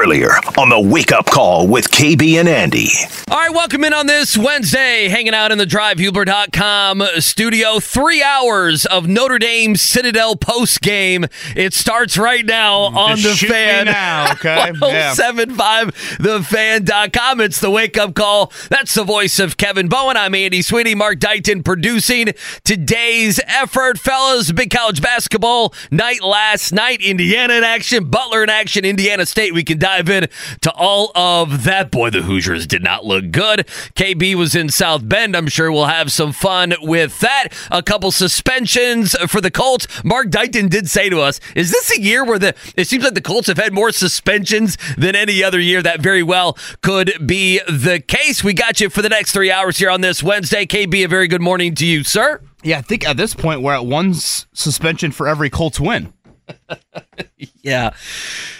Earlier on the Wake Up Call with KB and Andy. All right, welcome in on this Wednesday, hanging out in the drivehubler.com studio. Three hours of Notre Dame Citadel post game. It starts right now on Just the fan. now, okay? Yeah. 1075 thefan.com. It's the wake up call. That's the voice of Kevin Bowen. I'm Andy Sweeney, Mark Dighton producing today's effort. Fellas, big college basketball night last night. Indiana in action, Butler in action, Indiana State. We can dive in to all of that. Boy, the Hoosiers did not look good. KB was in South Bend. I'm sure we'll have some fun with that. A couple suspensions for the Colts. Mark Dighton did say to us, is this a year where the it seems like the Colts have had more suspensions than any other year? That very well could be the case. We got you for the next three hours here on this Wednesday. KB, a very good morning to you, sir. Yeah, I think at this point we're at one suspension for every Colts win. Yeah.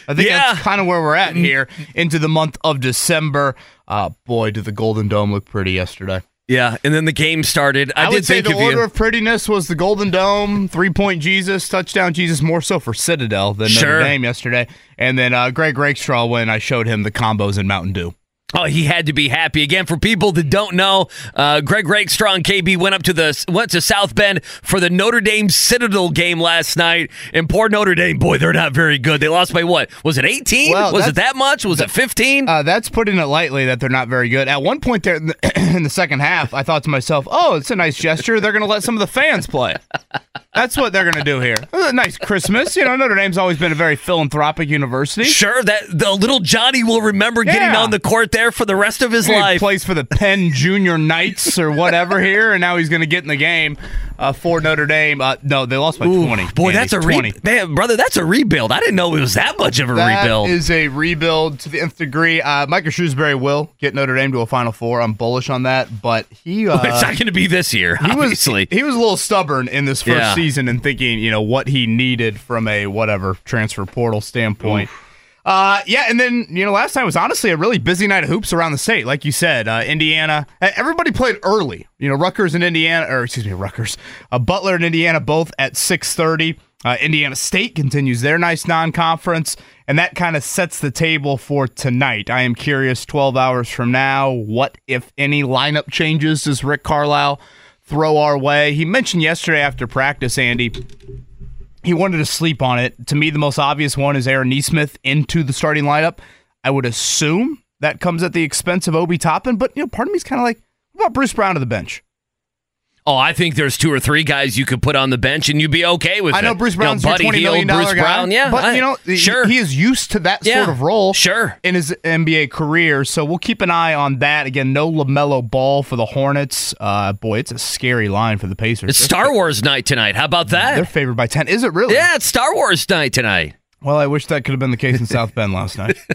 I think Yeah. that's kind of where we're at here into the month of December. Uh, boy, did the Golden Dome look pretty yesterday. Yeah. And then the game started. I, I, did would say think the of order you. of prettiness was the Golden Dome, three point Jesus, touchdown Jesus, more so for Citadel than Sure. Notre Dame yesterday. And then uh, Greg Rakestraw when I showed him the combos in Mountain Dew. Oh, he had to be happy again. For people that don't know, uh, Greg Rakestraw KB went up to the went to South Bend for the Notre Dame Citadel game last night, and poor Notre Dame, boy, they're not very good. They lost by what? Was it eighteen? Well, was it that much? Was it fifteen? Uh, that's putting it lightly that they're not very good. At one point there in the, in the second half, I thought to myself, "Oh, it's a nice gesture. They're going to let some of the fans play. That's what they're going to do here. Nice Christmas. You know, Notre Dame's always been a very philanthropic university. sure, that the little Johnny will remember getting on the court there for the rest of his life. He life. plays for the Penn Junior Knights or whatever here, and now he's going to get in the game uh, for Notre Dame. Uh, no, they lost by Ooh, 20. boy, that's a 20. re- man, brother. That's a rebuild. I didn't know it was that much of a That rebuild. is a rebuild to the nth degree. Uh, Micah Shrewsbury will get Notre Dame to a Final Four. I'm bullish on that, but he uh, it's not going to be this year, he obviously. was he was a little stubborn in this first Yeah. season and thinking you know what he needed from a whatever transfer portal standpoint. Uh, yeah, and then you know last time was honestly a really busy night of hoops around the state, like you said. Uh, Indiana, everybody played early. You know, Rutgers and Indiana, or excuse me, Rutgers, uh, Butler and Indiana both at six thirty. Uh, Indiana State continues their nice non-conference, and that kind of sets the table for tonight. I am curious, twelve hours from now, what if any lineup changes does Rick Carlisle throw our way? He mentioned yesterday after practice, Andy, he wanted to sleep on it. To me, the most obvious one is Aaron Nesmith into the starting lineup. I would assume that comes at the expense of Obi Toppin, but you know, part of me is kind of like, what about Bruce Brown to the bench? Oh, I think there's two or three guys you could put on the bench and you'd be okay with I it. know Bruce You know, Brown's your Buddy twenty Hield, million dollar Bruce guy, Brown, yeah, but I- you know, he- sure. he is used to that Yeah, sort of role, sure. in his NBA career. So we'll keep an eye on that. Again, no Lamelo Ball for the Hornets. Uh, boy, it's a scary line for the Pacers. It's They're- Star Wars night tonight. How about that? They're favored by ten. Is it really? Yeah, it's Star Wars night tonight. Well, I wish that could have been the case in South Bend last night.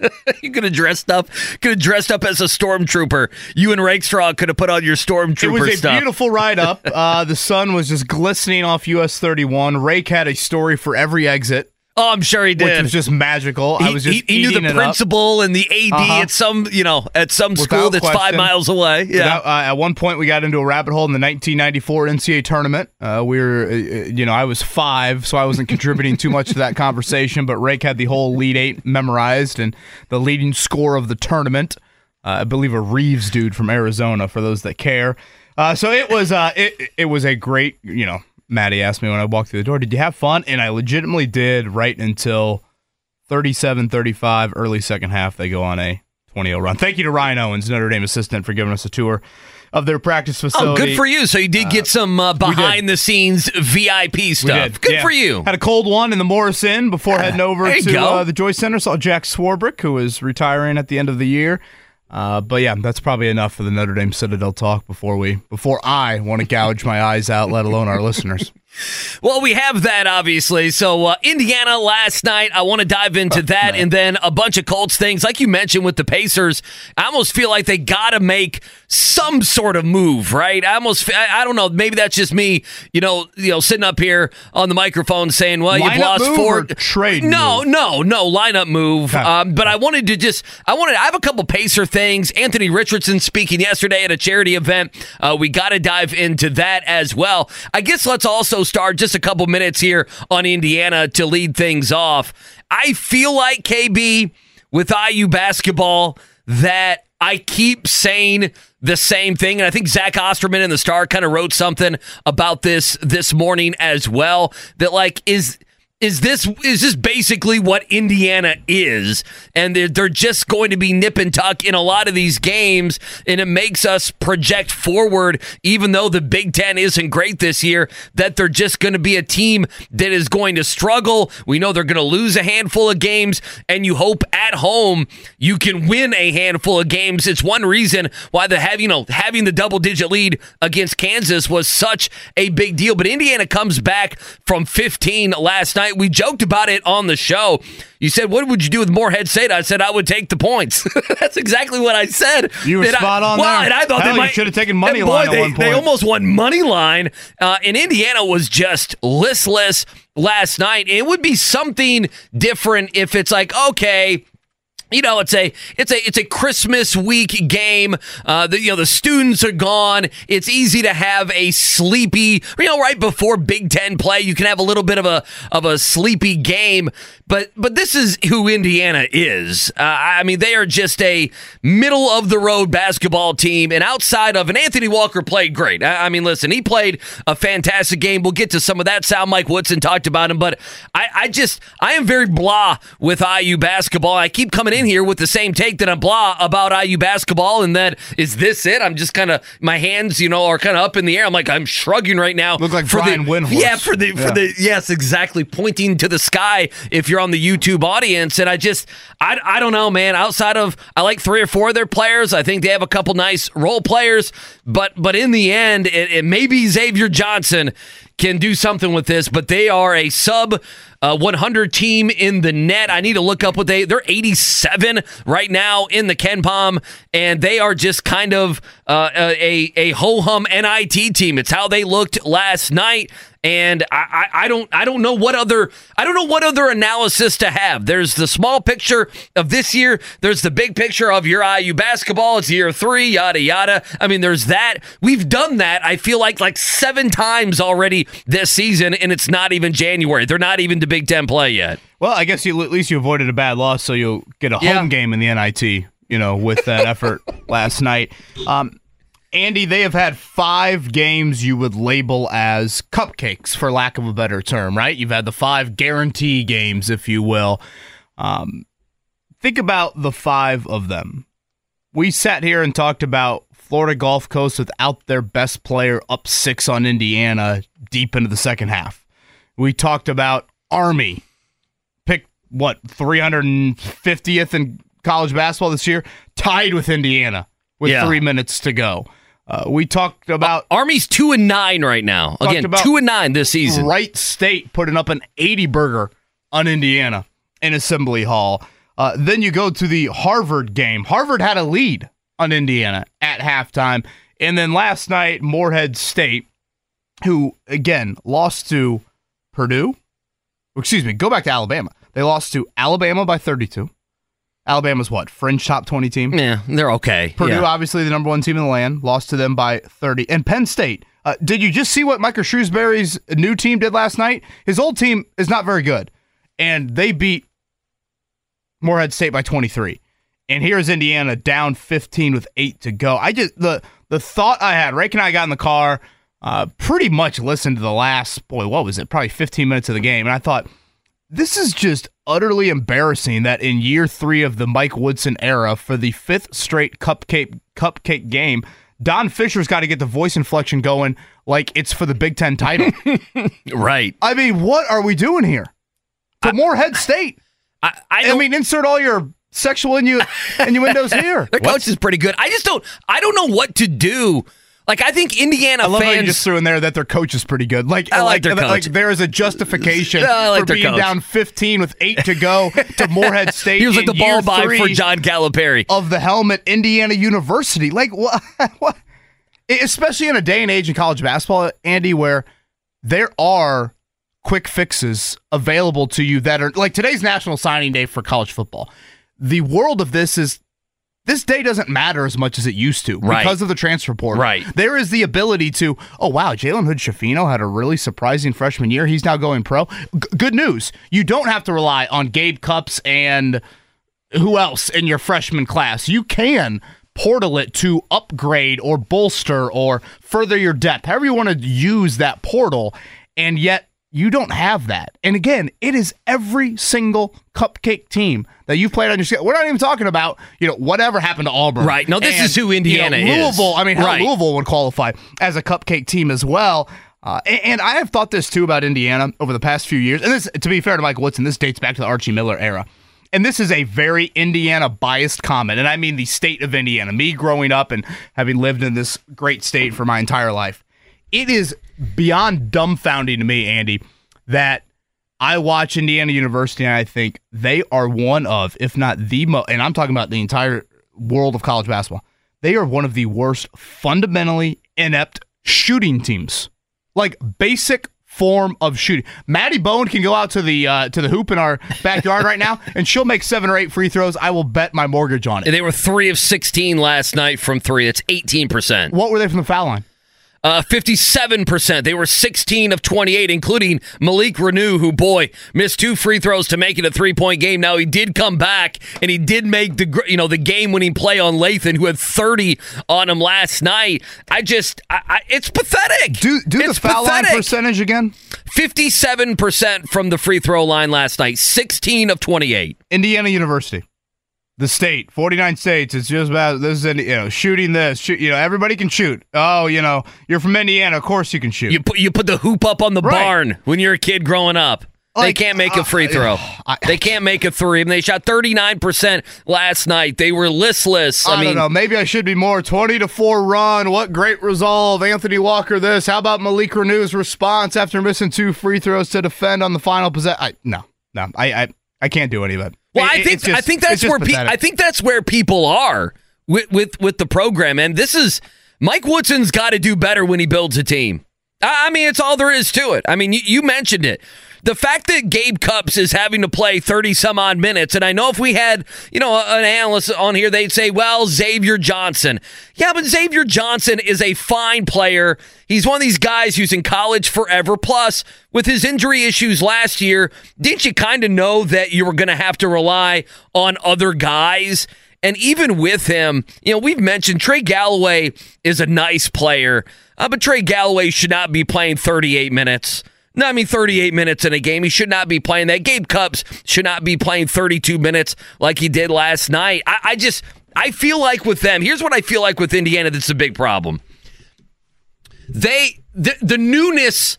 You could have dressed up, could have dressed up as a stormtrooper. You and Rakestraw could have put on your stormtrooper It was a stuff. beautiful ride up. Uh, the sun was just glistening off US 31. Rake had a story for every exit, oh, I'm sure he did. which was just magical. he, I was just he, he knew the principal and the AD Uh-huh. at some, you know, at some Without school that's five miles away. Yeah. Without- uh, at one point, we got into a rabbit hole in the 1994 NCAA tournament. Uh, we were, uh, uh, you know, I was five, so I wasn't contributing too much to that conversation. But Rake had the whole Elite Eight memorized and the leading score of the tournament. Uh, I believe a Reeves dude from Arizona, for those that care. Uh, so it was, uh, it it was a great, you know. Maddie asked me when I walked through the door, "Did you have fun?" And I legitimately did. Right until 37-35, early second half, they go on a 20-0 run. Thank you to Ryan Owens, Notre Dame assistant, for giving us a tour of their practice facility. Oh, facility. good for you. So you did get some uh, behind the scenes VIP stuff. Good yeah. for you. Had a cold one in the Morris Inn before heading over to uh, the Joyce Center. Saw Jack Swarbrick, who is retiring at the end of the year. Uh, but yeah, that's probably enough for the Notre Dame Citadel talk before we before I want to gouge my eyes out, let alone our listeners. Well, we have that obviously. So uh, Indiana last night. I want to dive into that, and then a bunch of Colts things, like you mentioned with the Pacers. I almost feel like they got to make some sort of move, right? I almost, I, I, don't know. Maybe that's just me, you know, you know, sitting up here on the microphone saying, "Well, lineup you've lost four trade." No, move? no, no lineup move. Okay. Um, but I wanted to just, I wanted, I have a couple Pacer things. Anthony Richardson speaking yesterday at a charity event. Uh, we got to dive into that as well. I guess let's also start just a couple minutes here on Indiana to lead things off. I feel like KB with IU basketball that I keep saying the same thing. And I think Zach Osterman in the Star kind of wrote something about this this morning as well. That like is is this is this basically what Indiana is, and they're, they're just going to be nip and tuck in a lot of these games, and it makes us project forward, even though the Big Ten isn't great this year, that they're just going to be a team that is going to struggle. We know they're going to lose a handful of games, and you hope at home you can win a handful of games. It's one reason why the have you know having the double digit lead against Kansas was such a big deal. But Indiana comes back from 15 last night. We joked about it on the show. You said, "What would you do with Morehead State?" I said, "I would take the points." That's exactly what I said. You were spot I, on well, there. And I thought Hell, they might should have taken money boy, line they, at one point. They almost won money line, uh, and Indiana was just listless last night. It would be something different if it's like, okay you know, it's a it's a it's a Christmas week game. Uh, the, you know, the students are gone. It's easy to have a sleepy. You know, right before Big Ten play, you can have a little bit of a of a sleepy game. But but this is who Indiana is. Uh, I mean, they are just a middle of the road basketball team. And outside of and Anthony Walker played great. I, I mean, listen, he played a fantastic game. We'll get to some of that. Sal Mike Woodson talked about him, but I, I just I am very blah with IU basketball. I keep coming in in here with the same take that I'm blah about IU basketball, and that is this it? I'm just kind of my hands, you know, are kind of up in the air. I'm like I'm shrugging right now. Look like for Brian the, Windhorst. Yeah, for the yeah. for the yes, exactly, pointing to the sky. If you're on the YouTube audience, and I just I, I don't know, man. Outside of I like three or four of their players. I think they have a couple nice role players, but but in the end, it, it maybe Xavier Johnson can do something with this, but they are a sub uh, 100 team in the net. I need to look up what they they're 87 right now in the KenPom, and they are just kind of uh, a a ho hum NIT team. It's how they looked last night and I, I, I, don't I don't know what other I don't know what other analysis to have. There's the small picture of this year. There's the big picture of your IU basketball. It's year three, yada yada. I mean, there's that. We've done that. I feel like like seven times already this season, and it's not even January. They're not even to Big Ten play yet. Well, I guess you at least you avoided a bad loss, so you'll get a home yeah. game in the NIT. You know, with that effort last night. Um, Andy, they have had five games you would label as cupcakes, for lack of a better term, right? You've had the five guarantee games, if you will. Um, think about the five of them. We sat here and talked about Florida Gulf Coast without their best player up six on Indiana deep into the second half. We talked about Army, picked what, 350th in college basketball this year, tied with Indiana with yeah. three minutes to go. Uh, we talked about uh, Army's two and nine right now. Again, two and nine this season. Wright State putting up an eighty burger on Indiana in Assembly Hall. Uh, then you go to the Harvard game. Harvard had a lead on Indiana at halftime, and then last night Morehead State, who again lost to Purdue. Excuse me, go back to Alabama. They lost to Alabama by thirty-two. Alabama's what? Fringe top 20 team? Yeah, they're okay. Purdue, yeah. obviously the number one team in the land, lost to them by 30. And Penn State, uh, did you just see what Micah Shrewsbury's new team did last night? His old team is not very good. And they beat Morehead State by 23. And here's Indiana down 15 with eight to go. I just, the, the thought I had, Rake and I got in the car, uh, pretty much listened to the last, boy, what was it? Probably 15 minutes of the game. And I thought, this is just utterly embarrassing that in year three of the Mike Woodson era, for the fifth straight cupcake cupcake game, Don Fisher's got to get the voice inflection going like it's for the Big Ten title. right. I mean, what are we doing here? For Morehead State. I, I, I mean, insert all your sexual innu- innuendos here. Their coach is pretty good. I just don't. I don't know what to do Like I think Indiana I love how you fans just threw in there that their coach is pretty good. Like, I like their like there is a justification like for being coach. down 15 with eight to go to Morehead State. he was like the ball by for John Calipari. of the helmet, Indiana University. Like what? what? Especially in a day and age in college basketball, Andy, where there are quick fixes available to you that are like today's National Signing Day for college football. The world of this is this day doesn't matter as much as it used to Right. because of the transfer portal. Right. There is the ability to, oh, wow, Jalen Hood-Schifino had a really surprising freshman year. He's now going pro. G- good news. You don't have to rely on Gabe Cupps and who else in your freshman class. You can portal it to upgrade or bolster or further your depth, however you want to use that portal. And yet, you don't have that. And again, it is every single cupcake team that you've played on your schedule. We're not even talking about, you know, whatever happened to Auburn. Right. No, this And, is who Indiana you know, is. Louisville, I mean, Right. Louisville would qualify as a cupcake team as well. Uh, and, and I have thought this too about Indiana over the past few years. And this, to be fair to Mike Woodson, this dates back to the Archie Miller era. And this is a very Indiana biased comment. And I mean the state of Indiana, me growing up and having lived in this great state for my entire life. It is beyond dumbfounding to me, Andy, that I watch Indiana University and I think they are one of, if not the most, and I'm talking about the entire world of college basketball, they are one of the worst fundamentally inept shooting teams. Like basic form of shooting. Maddie Bone can go out to the uh, to the hoop in our backyard right now, and she'll make seven or eight free throws. I will bet my mortgage on it. They were three of 16 last night from three. That's 18%. What were they from the foul line? Uh, 57%. They were 16 of 28, including Malik Reneau, who, boy, missed two free throws to make it a three point game. Now, he did come back and he did make the you know the game winning play on Lathan, who had 30 on him last night. I just, I, I, it's pathetic. Do do it's the foul line percentage again? 57% from the free throw line last night, 16 of 28. Indiana University, the state, 49 states. It's just about this is you know shooting this. Shoot, you know everybody can shoot. Oh, you know you're from Indiana, of course you can shoot. You put you put the hoop up on the Right. barn when you're a kid growing up. they can't make a uh, free throw. I- they can't make a three. And they shot 39% last night. They were listless. I, I, mean, don't know. Maybe I should be more 20 to 4 run. What great resolve. Anthony Walker this. How about Malik Reneau's response after missing two free throws to defend on the final possession? No. No. I I, I can't do any of it. Well, It- I think just- I think that's where pe- I think that's where people are with with with the program. And this is Mike Woodson's got to do better when he builds a team. I I mean, it's all there is to it. I mean, you, you mentioned it. The fact that Gabe Cupps is having to play 30 some odd minutes, and I know if we had, you know, an analyst on here, they'd say, well, Xavier Johnson. Yeah, but Xavier Johnson is a fine player. He's one of these guys who's in college forever. Plus, with his injury issues last year, didn't you kind of know that you were going to have to rely on other guys? And even with him, you know, we've mentioned Trey Galloway is a nice player, uh, but Trey Galloway should not be playing 38 minutes. No, I mean 38 minutes in a game. He should not be playing that. Gabe Cupps should not be playing 32 minutes like he did last night. I, I just, I feel like with them, here's what I feel like with Indiana that's a big problem. They, the, the newness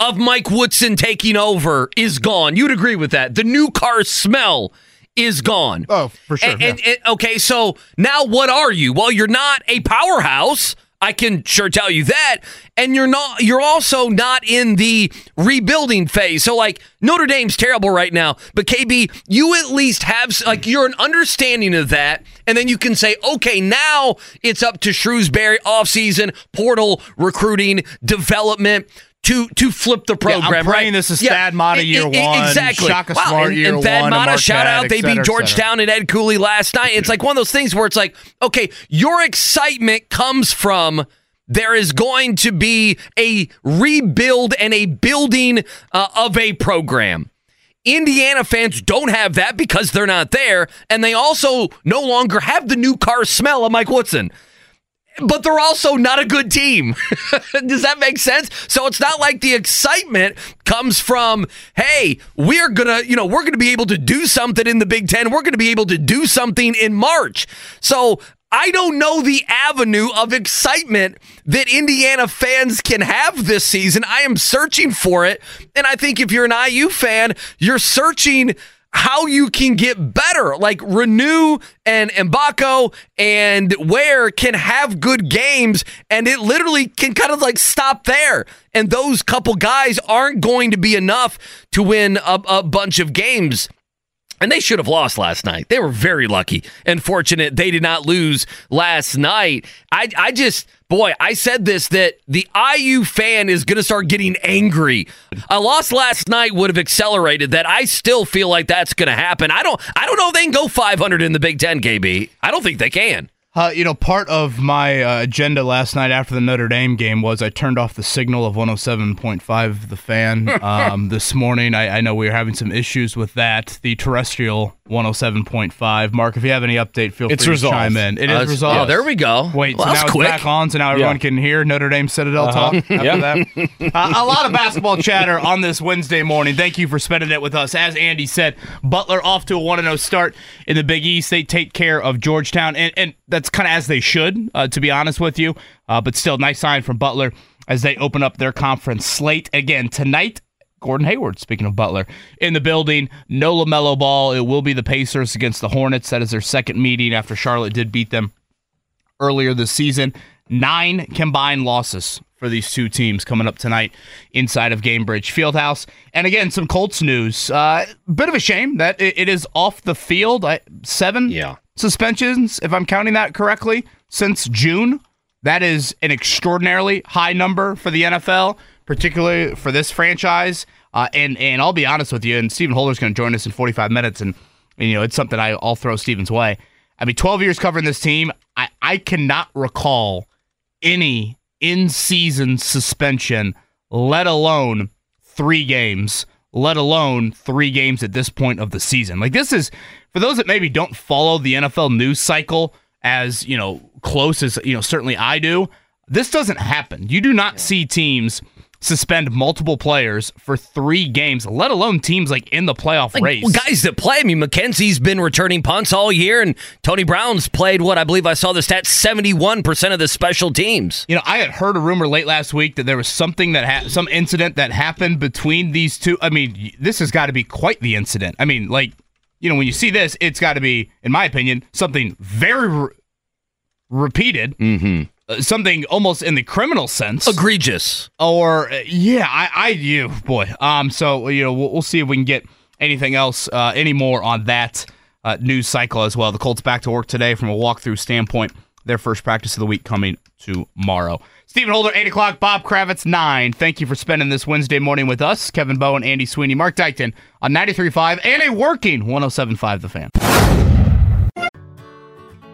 of Mike Woodson taking over is gone. You'd agree with that. The new car smell is gone. Oh, for sure, And, and- and- okay, so now what are you? Well, you're not a powerhouse. I can sure tell you that. And you're not you're also not in the rebuilding phase. So like Notre Dame's terrible right now, but KB, you at least have like you're an understanding of that and then you can say, "Okay, now it's up to Shrewsbury offseason, portal, recruiting, development to to flip the Yeah, I'm program, praying right? this is Thad Matta year e- e- one, Exactly. Shaka Wow, Smart and, year and Thad one, and Matta, shout out, they cetera, beat Georgetown and Ed Cooley last night. It's like one of those things where it's like, okay, your excitement comes from there is going to be a rebuild and a building uh, of a program. Indiana fans don't have that because they're not there, and they also no longer have the new car smell of Mike Woodson but they're also not a good team. Does that make sense? So it's not like the excitement comes from, hey, we're gonna, you know, we're gonna be able to do something in the Big Ten. We're gonna be able to do something in March. So I don't know the avenue of excitement that Indiana fans can have this season. I am searching for it. And I think if you're an IU fan, you're searching. how you can get better. Like Reneau and Mgbako and Ware can have good games, and it literally can kind of like stop there. And those couple guys aren't going to be enough to win a, a bunch of games. And they should have lost last night. They were very lucky and fortunate they did not lose last night. I, I just, boy, I said this that the IU fan is going to start getting angry. A loss last night would have accelerated that. I still feel like that's going to happen. I don't, I don't know if they can go 500 in the Big Ten, KB. I don't think they can. Uh, you know, part of my uh, agenda last night after the Notre Dame game was I turned off the signal of 107.5 The Fan um, this morning. I, I, know we were having some issues with that. The terrestrial 107.5. Mark, if you have any update, feel it's free resolved. to chime in. It uh, is resolved. Oh, there we go. Wait, well, so now it's quick. back on, so now everyone Yeah. can hear Notre Dame Citadel Uh-huh. talk after Yeah. that. Uh, a lot of basketball chatter on this Wednesday morning. Thank you for spending it with us. As Andy said, Butler off to a 1 0 start in the Big East. They take care of Georgetown, and, and that's kind of as they should, uh, to be honest with you. Uh, but still, nice sign from Butler as they open up their conference slate again tonight. Gordon Hayward, speaking of Butler, in the building. No LaMelo ball. It will be the Pacers against the Hornets. That is their second meeting after Charlotte did beat them earlier this season. Nine combined losses for these two teams coming up tonight inside of Gainbridge Fieldhouse. And again, some Colts news. Uh, bit of a shame that it, is off the field. I, seven Yeah. Suspensions, if I'm counting that correctly, since June. That is an extraordinarily high number for the NFL, particularly for this franchise. Uh, and and I'll be honest with you, and Stephen Holder's going to join us in 45 minutes, and, and you know it's something I, I'll throw Stephen's way. I mean, 12 years covering this team, I, I cannot recall any in season suspension, let alone three games, let alone three games at this point of the season. Like, this is, for those that maybe don't follow the NFL news cycle as, you know, close as, you know, certainly I do, this doesn't happen. You do not see teams suspend multiple players for three games, let alone teams like in the playoff Like, race. well, guys that play. I mean, McKenzie's been returning punts all year, and Tony Brown's played what I believe I saw the stat 71% of the special teams. You know, I had heard a rumor late last week that there was something that ha- some incident that happened between these two. I mean, this has got to be quite the incident. I mean, like, you know, when you see this, it's got to be, in my opinion, something very re- repeated, Mm-hmm. Uh, something almost in the criminal sense, Egregious. or uh, yeah, I, I, you boy. Um, so you know, we'll, we'll see if we can get anything else, uh, any more on that uh, news cycle as well. The Colts back to work today from a walkthrough standpoint. Their first practice of the week coming tomorrow. Stephen Holder, 8 o'clock. Bob Kravitz, 9. Thank you for spending this Wednesday morning with us. Kevin Bowen, Andy Sweeney, Mark Dykton on 93.5 and a working 107.5 The Fan.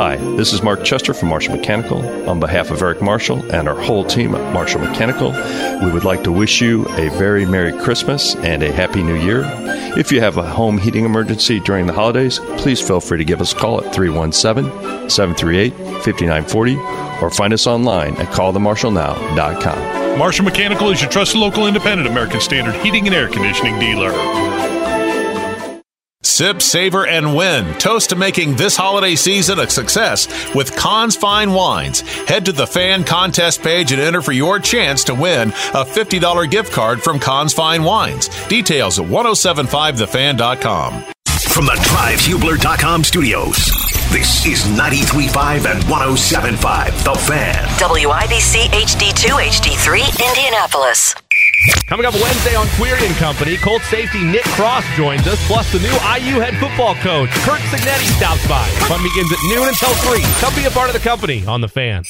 Hi, this is Mark Chester from Marshall Mechanical. On behalf of Eric Marshall and our whole team at Marshall Mechanical, we would like to wish you a very Merry Christmas and a Happy New Year. If you have a home heating emergency during the holidays, please feel free to give us a call at 317 738 5940 or find us online at callthemarshallnow.com. Marshall Mechanical is your trusted local independent American Standard heating and air conditioning dealer. Sip, savor, and win. Toast to making this holiday season a success with Kahn's Fine Wines. Head to the fan contest page and enter for your chance to win a $50 gift card from Kahn's Fine Wines. Details at 1075thefan.com. From the DriveHubler.com studios, this is 93.5 and 107.5 The Fan. WIBC HD2 HD3 Indianapolis. Coming up Wednesday on Query and Company, Colts safety Nick Cross joins us, plus the new IU head football coach, Curt Cignetti, stops by. Fun begins at noon until 3. Come be a part of the company on The Fan.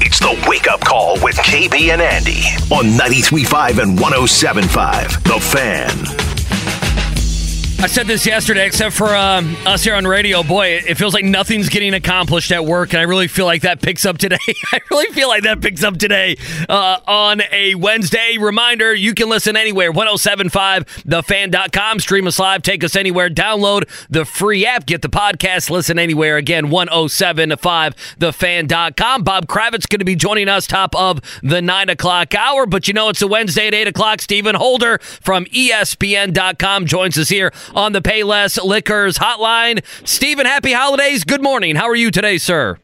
It's the Wake Up Call with KB and Andy on 93.5 and 107.5 The Fan. I said this yesterday, except for um, us here on radio. Boy, it feels like nothing's getting accomplished at work, and I really feel like that picks up today. I really feel like that picks up today uh, on a Wednesday. Reminder you can listen anywhere 1075thefan.com. Stream us live, take us anywhere, download the free app, get the podcast, listen anywhere. Again, 1075thefan.com. Bob Kravitz going to be joining us top of the 9 o'clock hour, but you know it's a Wednesday at 8 o'clock. Stephen Holder from ESPN.com joins us here on the Payless Liquors hotline. Stephen, happy holidays. Good morning. How are you today, sir?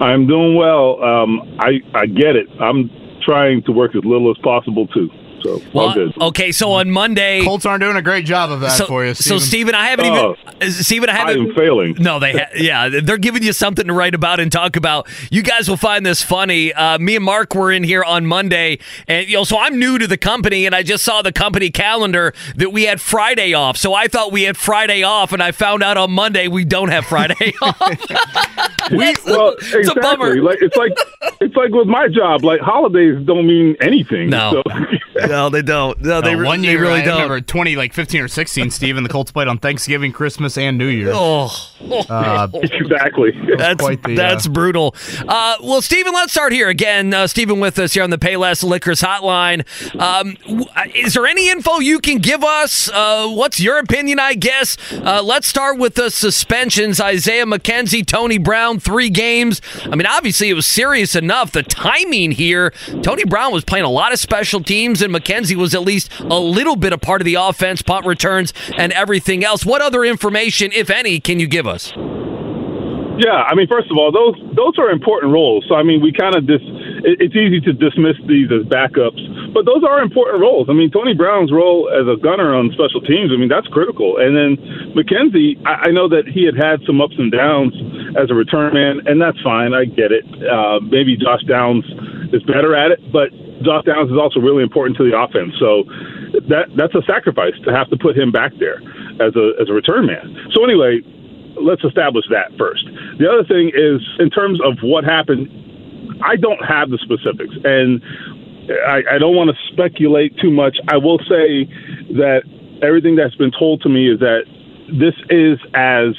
I'm doing well. Um, I I get it. I'm trying to work as little as possible too. So all good. Okay, so on Monday, Colts aren't doing a great job of that so, for you. So, Steven. Stephen, I haven't even. Stephen, I I haven't. am failing. No, they, ha- yeah, they're giving you something to write about and talk about. You guys will find this funny. Uh, me and Mark were in here on Monday, and you know, so I'm new to the company, and I just saw the company calendar that we had Friday off. So I thought we had Friday off, and I found out on Monday we don't have Friday off. We, well, it's a bummer. exactly. Like it's like it's like with my job. Like holidays don't mean anything. No. So, no, they don't. No, they, Uh, re- one they really I don't. remember 20, like 15 or 16, Stephen, the Colts played on Thanksgiving, Christmas, and New Year's. Oh, Uh, exactly. That's the, that's uh, brutal. Uh, well, Stephen, let's start here again. Uh, Stephen with us here on the Payless Liquors Hotline. Um, w- is there any info you can give us? Uh, what's your opinion? I guess. Uh, let's start with the suspensions. Isaiah McKenzie, Tony Brown, three games. I mean, obviously it was serious enough. The timing here. Tony Brown was playing a lot of special teams, and McKenzie was at least a little bit a part of the offense, punt returns, and everything else. What other information, if any, can you give us? Yeah, I mean, first of all, those those are important roles. So I mean, we kind of it- It's easy to dismiss these as backups, but those are important roles. I mean, Tony Brown's role as a gunner on special teams. I mean, that's critical. And then McKenzie, I, I know that he had had some ups and downs as a return man, and that's fine. I get it. Uh, maybe Josh Downs is better at it, but Josh Downs is also really important to the offense. So that that's a sacrifice to have to put him back there as a as a return man. So anyway, let's establish that first. The other thing is in terms of what happened, I don't have the specifics, and I, I don't want to speculate too much. I will say that everything that's been told to me is that this is as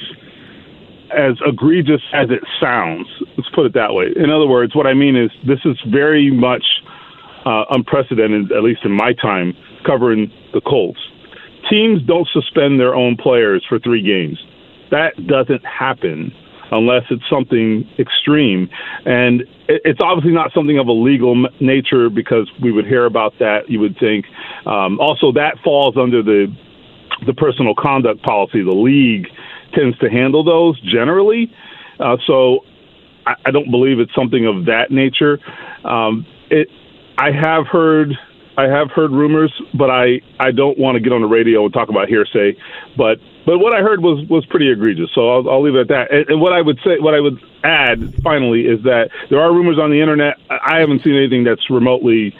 as egregious as it sounds. Let's put it that way. In other words, what I mean is this is very much uh, unprecedented, at least in my time covering the Colts. Teams don't suspend their own players for three games. That doesn't happen unless it's something extreme. And it's obviously not something of a legal nature because we would hear about that, you would think. Um, also, that falls under the the personal conduct policy. The league tends to handle those generally. Uh, so I, I don't believe it's something of that nature. Um, it, I have heard, I have heard rumors, but I, I don't want to get on the radio and talk about hearsay. But, but what I heard was, was pretty egregious. So I'll, I'll leave it at that. And, and what I would say, what I would add finally is that there are rumors on the internet. I haven't seen anything that's remotely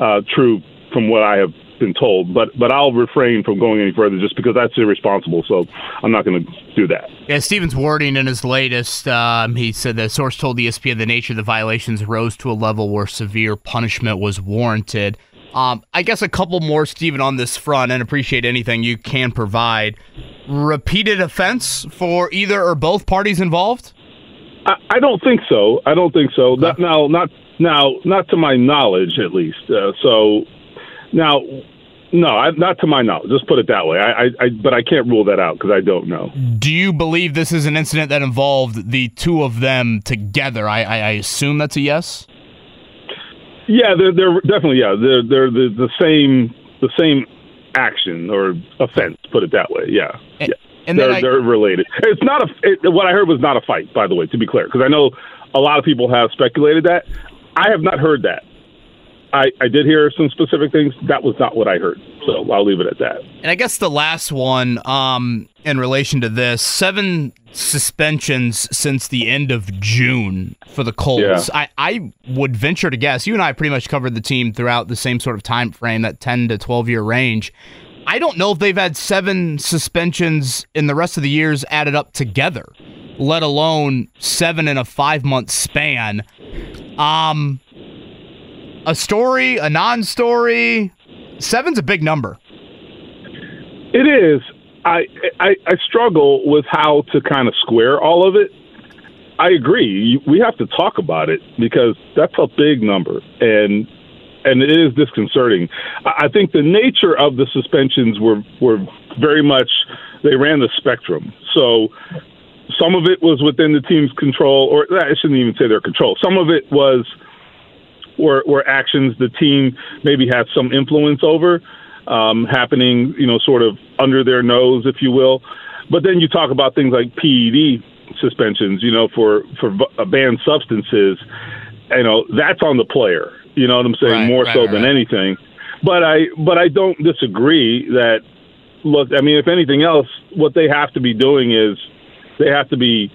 uh, true from what I have been told, but but I'll refrain from going any further just because that's irresponsible. So I'm not going to do that. Yeah, Stephen's wording in his latest, um, he said the source told ESPN the nature of the violations rose to a level where severe punishment was warranted. Um, I guess a couple more, Stephen, on this front, and appreciate anything you can provide. Repeated offense for either or both parties involved? I, I don't think so. I don't think so. Not, now, not now, not to my knowledge, at least. Uh, so now, no, I, not to my knowledge. Just put it that way. I, I, I but I can't rule that out because I don't know. Do you believe this is an incident that involved the two of them together? I, I, I assume that's a yes. Yeah, they're, they're definitely yeah. They're they're the, the same the same action or offense. Put it that way. Yeah. And, yeah. and they're, I- they're related. It's not a. It, what I heard was not a fight, by the way, to be clear, because I know a lot of people have speculated that. I have not heard that. I, I did hear some specific things. That was not what I heard. So I'll leave it at that. And I guess the last one, um, in relation to this, seven suspensions since the end of June for the Colts. Yeah. I, I would venture to guess. You and I pretty much covered the team throughout the same sort of time frame, that ten to twelve year range. I don't know if they've had seven suspensions in the rest of the years added up together, let alone seven in a five month span. Um, a story, a non story. Seven's a big number. It is. I, I I struggle with how to kind of square all of it. I agree. We have to talk about it because that's a big number, and and it is disconcerting. I think the nature of the suspensions were were very much they ran the spectrum. So some of it was within the team's control, or I shouldn't even say their control. Some of it was were, actions the team maybe had some influence over, um, happening, you know, sort of under their nose, if you will. But then you talk about things like PED suspensions, you know, for for banned substances. You know, that's on the player. You know what I'm saying? Right, More right, so right, than anything. But I but I don't disagree that look, I mean if anything else, what they have to be doing is they have to be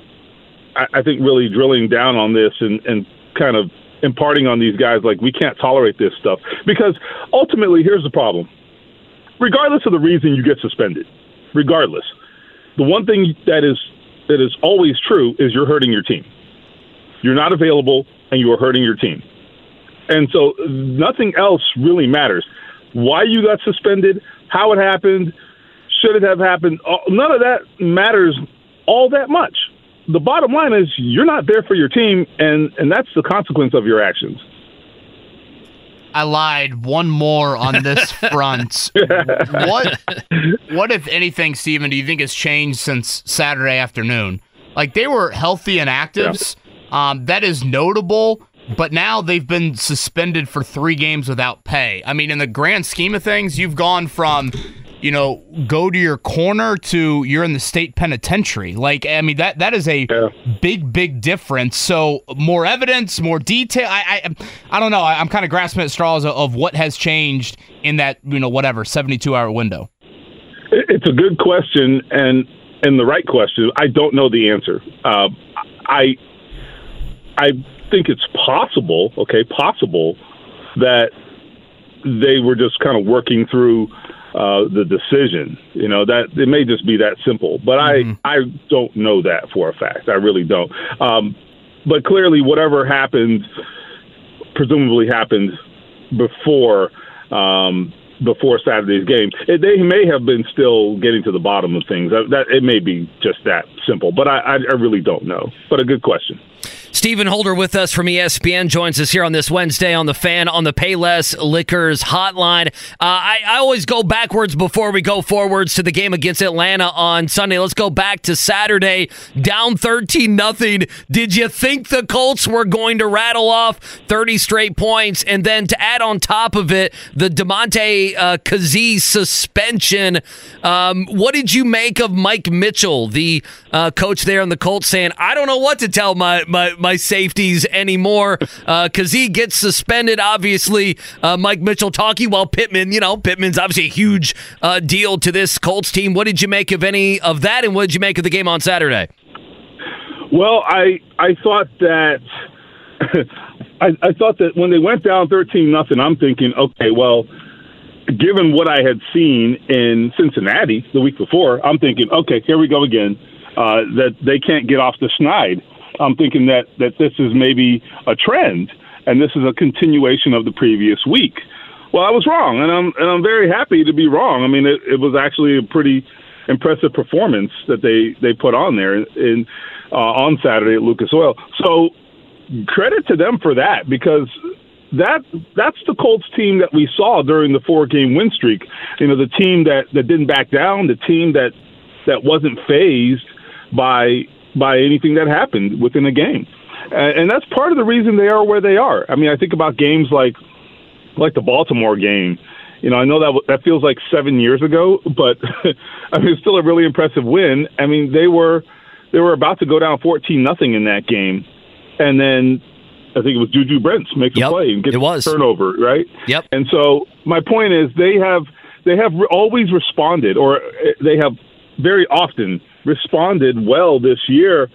I, I think really drilling down on this and, and kind of imparting on these guys like we can't tolerate this stuff. Because ultimately here's the problem. Regardless of the reason you get suspended, regardless, the one thing that is that is always true is you're hurting your team. You're not available and you are hurting your team. And so nothing else really matters. Why you got suspended, how it happened, should it have happened, uh, none of that matters all that much. The bottom line is you're not there for your team, and, and that's the consequence of your actions. I lied. One more on this front. what what if anything, Stephen, do you think has changed since Saturday afternoon? Like they were healthy and actives. Um, that is notable, but now they've been suspended for three games without pay. I mean, in the grand scheme of things, you've gone from you know, go to your corner to you're in the state penitentiary. Like, I mean, that that is a big, big difference. So, more evidence, more detail. I, I, I don't know. I, I'm kind of grasping at straws of, of what has changed in that, you know, whatever 72 hour window. It's a good question and and the right question. I don't know the answer. Uh, I I think it's possible. Okay, possible that they were just kind of working through uh, the decision. You know that it may just be that simple. But I I don't know that for a fact. I really don't. Um, but clearly, whatever happened, presumably happened before um, before Saturday's game. It, they may have been still getting to the bottom of things. That, that it may be just that simple, but I, I, I really don't know. But a good question. Stephen Holder with us from ESPN joins us here on this Wednesday on the fan on the Payless Liquors hotline. Uh, I, I always go backwards before we go forwards to the game against Atlanta on Sunday. Let's go back to Saturday, down 13 nothing. Did you think the Colts were going to rattle off 30 straight points? And then to add on top of it, the Damontae uh, Kazee suspension. Um, what did you make of Mike Mitchell, the uh, coach there on the Colts, saying, I don't know what to tell my, my, my safeties anymore because he gets suspended. Obviously, uh, Mike Mitchell talking while Pittman, you know, Pittman's obviously a huge uh, deal to this Colts team. What did you make of any of that, and what did you make of the game on Saturday? Well, I I thought that I, I thought that when they went down thirteen nothing, I'm thinking, okay, well, given what I had seen in Cincinnati the week before, I'm thinking, okay, here we go again. Uh, that they can't get off the schneid. I'm thinking that that this is maybe a trend, and this is a continuation of the previous week. Well, I was wrong, and I'm and I'm very happy to be wrong. I mean, it, it was actually a pretty impressive performance that they they put on there in uh, on Saturday at Lucas Oil. So credit to them for that because that that's the Colts team that we saw during the four game win streak. You know, the team that that didn't back down, the team that that wasn't phased by by anything that happened within a game. And, and that's part of the reason they are where they are. I mean, I think about games like like the Baltimore game. You know, I know that that feels like seven years ago, but I mean, it's still a really impressive win. I mean, they were they were about to go down fourteen nothing in that game, and then I think it was Juju Brents makes a play and gets it was. a turnover, right? Yep. And so my point is they have they have always responded, or uh, they have very often responded well this year,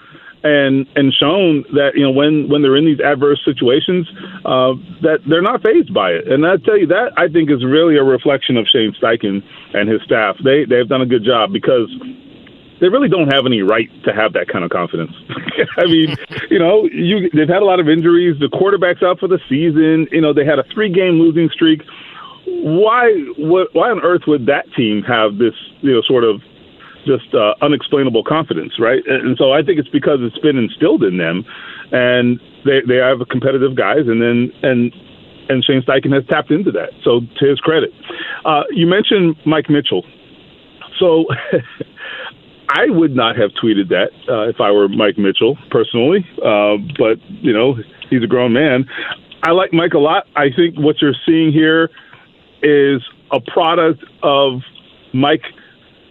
and and shown that you know when when they're in these adverse situations uh, that they're not phased by it. And I tell you that I think is really a reflection of Shane Steichen and his staff. They they've done a good job because they really don't have any right to have that kind of confidence. I mean, you know, you they've had a lot of injuries. The quarterback's out for the season. You know, they had a three-game losing streak. Why? What, why on earth would that team have this? You know, sort of just uh, unexplainable confidence, right? And, so I think it's because it's been instilled in them, and they they have competitive guys, and then and and Shane Steichen has tapped into that. So to his credit, uh, you mentioned Mike Mitchell, so. I would not have tweeted that uh, if I were Mike Mitchell personally, uh, but you know he's a grown man. I like Mike a lot. I think what you're seeing here is a product of Mike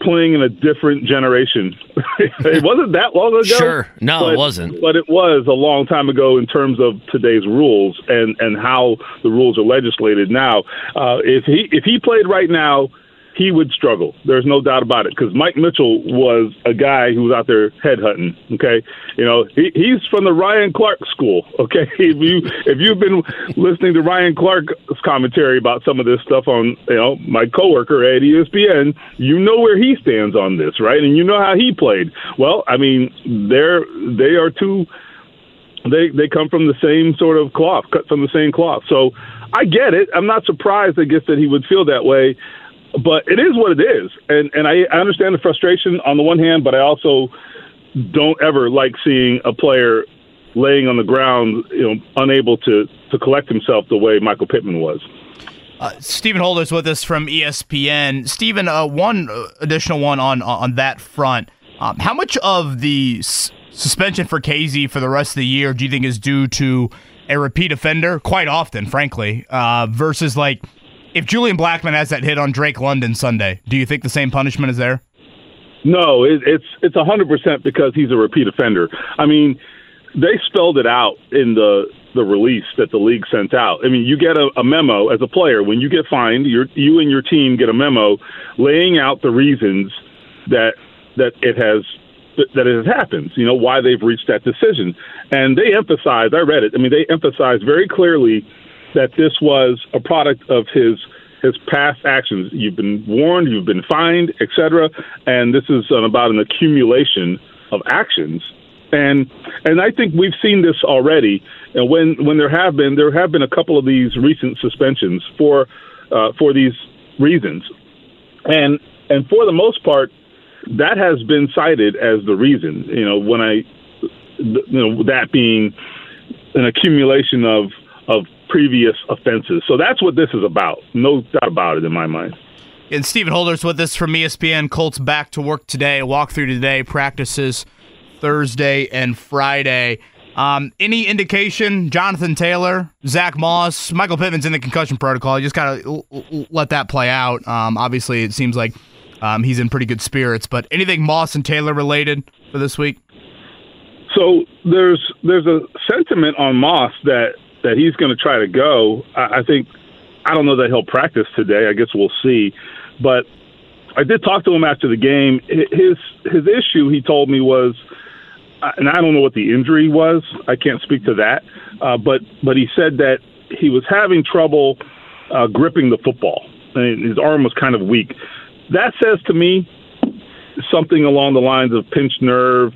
playing in a different generation. it wasn't that long ago. Sure. No, but, it wasn't. But it was a long time ago in terms of today's rules and, and how the rules are legislated now. Uh, if he if he played right now, he would struggle. There's no doubt about it because Mike Mitchell was a guy who was out there headhunting. Okay, you know he, he's from the Ryan Clark school. Okay, if you if you've been listening to Ryan Clark's commentary about some of this stuff on you know my coworker at ESPN, you know where he stands on this, right? And you know how he played. Well, I mean they're they are two. They they come from the same sort of cloth, cut from the same cloth. So I get it. I'm not surprised. I guess that he would feel that way but it is what it is, and and I, I understand the frustration on the one hand, but I also don't ever like seeing a player laying on the ground, you know, unable to to collect himself the way Michael Pittman was. Uh, Stephen Holder's with us from ESPN. Stephen, uh, one uh, additional one on on that front. Um, how much of the s- suspension for Kazee for the rest of the year do you think is due to a repeat offender? Quite often, frankly, uh, versus like if Julian Blackmon has that hit on Drake London Sunday, do you think the same punishment is there? No, it, it's it's hundred percent because he's a repeat offender. I mean, they spelled it out in the the release that the league sent out. I mean, you get a, a memo as a player when you get fined. You and your team get a memo laying out the reasons that that it has that it has happened. You know why they've reached that decision, and they emphasize. I read it. I mean, they emphasize very clearly that this was a product of his his past actions. You've been warned, you've been fined, etc. And this is about an accumulation of actions. And and I think we've seen this already. And when when there have been there have been a couple of these recent suspensions for uh, for these reasons, and and for the most part, that has been cited as the reason. You know, when I you know that being an accumulation of of previous offenses. So that's what this is about. No doubt about it in my mind. And Stephen Holder's with us from ESPN. Colts back to work today. Walk through today. Practices Thursday and Friday. Um, any indication? Jonathan Taylor, Zach Moss, Michael Pittman's in the concussion protocol. You just gotta l- l- let that play out. Um, obviously, it seems like um, he's in pretty good spirits. But anything Moss and Taylor related for this week? So there's there's a sentiment on Moss that that he's going to try to go. I, I think I don't know that he'll practice today. I guess we'll see. But I did talk to him after the game. His his issue, he told me, was, uh, and I don't know what the injury was. I can't speak to that. Uh, but but he said that he was having trouble uh, gripping the football. And his arm was kind of weak. That says to me something along the lines of pinched nerve,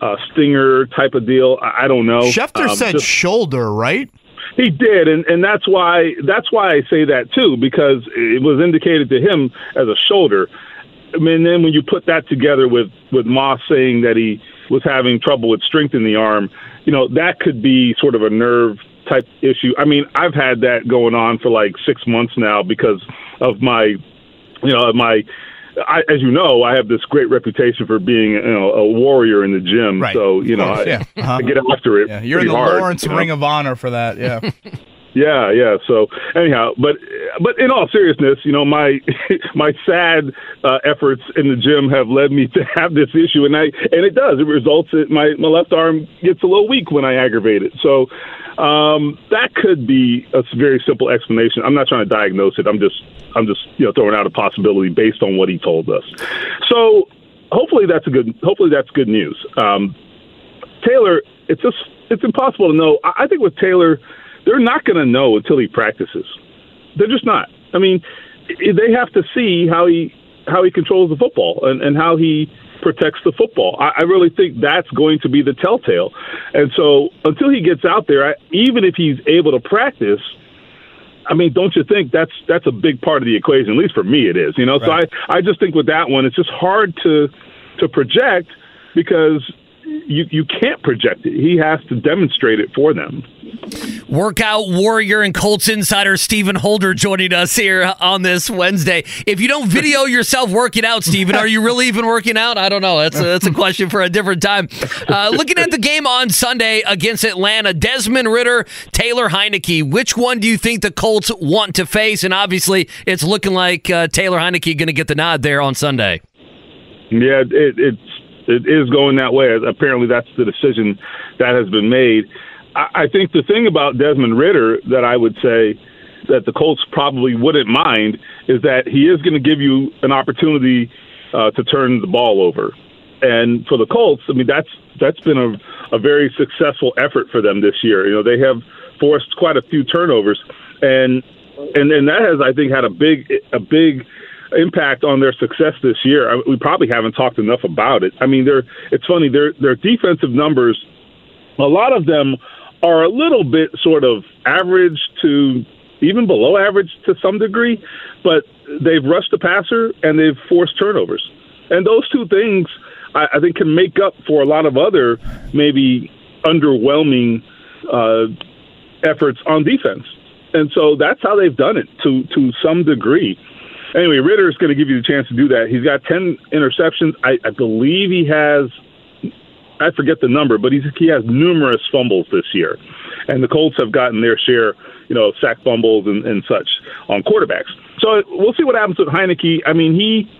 uh, stinger type of deal. I, I don't know. Schefter Um, said just- shoulder, right? He did, and and that's why that's why I say that too because it was indicated to him as a shoulder. I mean, then when you put that together with with Moss saying that he was having trouble with strength in the arm, you know that could be sort of a nerve type issue. I mean, I've had that going on for like six months now because of my, you know, my. I, as you know, I have this great reputation for being, you know, a warrior in the gym. Right. So, you know, course, I, yeah. Uh-huh. I get after it. Yeah, you're in the hard, Lawrence you know? Ring of Honor for that. Yeah. Yeah, yeah. So anyhow, but but in all seriousness, you know, my my sad uh, efforts in the gym have led me to have this issue, and I and it does. It results in my my left arm gets a little weak when I aggravate it. So um, that could be a very simple explanation. I'm not trying to diagnose it. I'm just I'm just you know throwing out a possibility based on what he told us. So hopefully that's a good hopefully that's good news. Um, Taylor, it's just it's impossible to know. I think with Taylor, they're not going to know until he practices. They're just not. I mean, they have to see how he how he controls the football and, and how he protects the football. I, I really think that's going to be the telltale. And so until he gets out there, I, even if he's able to practice. I mean, don't you think that's that's a big part of the equation? At least for me, it is. You know, so I I just think with that one, it's just hard to to project because you you can't project it. He has to demonstrate it for them. Workout warrior and Colts insider Stephen Holder joining us here on this Wednesday. If you don't video yourself working out, Stephen, are you really even working out? I don't know. That's a, that's a question for a different time. Uh, looking at the game on Sunday against Atlanta, Desmond Ridder, Taylor Heinicke. Which one do you think the Colts want to face? And obviously, it's looking like uh, Taylor Heinicke going to get the nod there on Sunday. Yeah, it, it's it is going that way. Apparently, that's the decision that has been made. I, I think the thing about Desmond Ridder that I would say that the Colts probably wouldn't mind is that he is going to give you an opportunity uh, to turn the ball over. And for the Colts, I mean that's that's been a, a very successful effort for them this year. You know, they have forced quite a few turnovers, and and and that has I think had a big a big impact on their success this year. I, we probably haven't talked enough about it. I mean, they're it's funny their their defensive numbers, a lot of them are a little bit sort of average to even below average to some degree, but they've rushed the passer and they've forced turnovers, and those two things I, I think can make up for a lot of other maybe underwhelming uh, efforts on defense. And so that's how they've done it to to some degree anyway, Ridder is going to give you the chance to do that. He's got 10 interceptions. I, I believe he has, I forget the number, but he's, he has numerous fumbles this year. And the Colts have gotten their share, you know, sack fumbles and, and such on quarterbacks. So we'll see what happens with Heinicke. I mean, he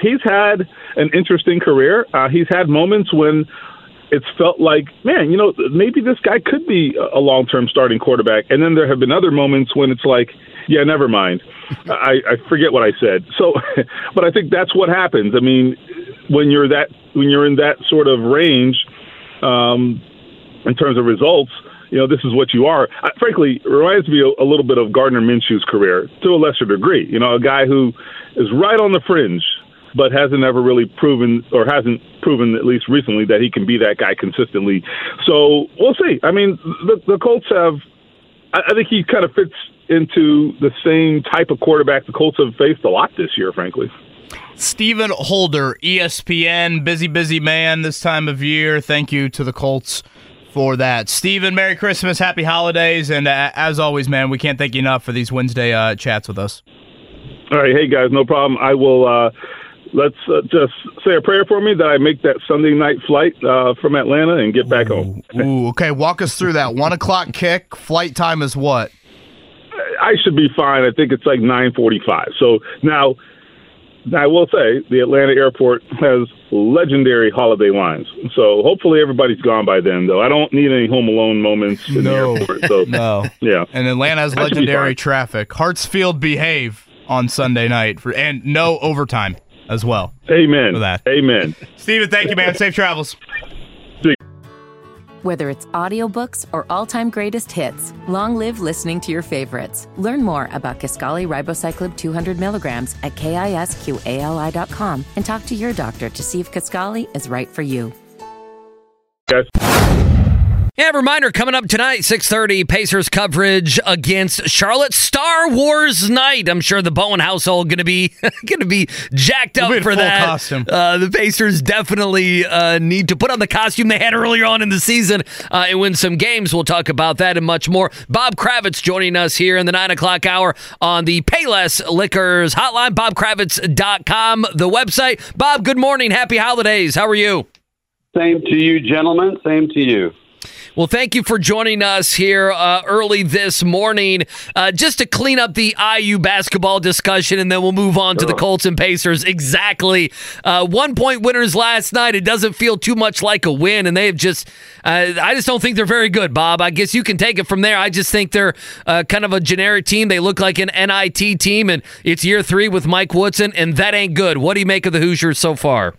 he's had an interesting career. Uh, he's had moments when it's felt like, man, you know, maybe this guy could be a long term starting quarterback. And then there have been other moments when it's like, yeah, never mind. I, I forget what I said. So, but I think that's what happens. I mean, when you're that when you're in that sort of range, um, in terms of results, you know, this is what you are. I, frankly, it reminds me a, a little bit of Gardner Minshew's career to a lesser degree. You know, a guy who is right on the fringe but hasn't ever really proven or hasn't proven at least recently that he can be that guy consistently. So we'll see. I mean, the, the Colts have. I, think he kind of fits into the same type of quarterback the Colts have faced a lot this year, frankly. Stephen Holder, ESPN, busy, busy man this time of year. Thank you to the Colts for that. Stephen, Merry Christmas, Happy Holidays, and uh, as always, man, we can't thank you enough for these Wednesday uh, chats with us. All right, hey guys, no problem. I will. Uh, let's uh, just say a prayer for me that I make that Sunday night flight uh, from Atlanta and get back ooh, home. ooh, okay. Walk us through that. One o'clock kick. Flight time is what? I should be fine. I think it's like 9:45. So now, I will say the Atlanta airport has legendary holiday lines. So hopefully everybody's gone by then. Though I don't need any Home Alone moments in no. the airport. So no, yeah. And Atlanta has legendary traffic. Hartsfield behave on Sunday night for and no overtime as well. Amen. For that. Amen. Stephen, thank you, man. Safe travels. Whether it's audiobooks or all-time greatest hits, long live listening to your favorites. Learn more about Kisqali Ribociclib 200 milligrams at kisqali.com and talk to your doctor to see if Kisqali is right for you. Guys. Yeah, reminder coming up tonight, 6:30, Pacers coverage against Charlotte Star Wars night. I'm sure the Bowen household gonna be gonna be jacked up for that. Costume. Uh, the Pacers definitely uh, need to put on the costume they had earlier on in the season uh, and win some games. We'll talk about that and much more. Bob Kravitz joining us here in the nine o'clock hour on the Payless Liquors hotline. BobKravitz.com, the website. Bob, good morning. Happy holidays. How are you? Same to you, gentlemen. Same to you. Well, thank you for joining us here uh, early this morning. Uh, just to clean up the IU basketball discussion, and then we'll move on to the Colts and Pacers. Exactly. Uh, one point winners last night. It doesn't feel too much like a win, and they've just, uh, I just don't think they're very good, Bob. I guess you can take it from there. I just think they're uh, kind of a generic team. They look like an NIT team, and it's year three with Mike Woodson, and that ain't good. What do you make of the Hoosiers so far?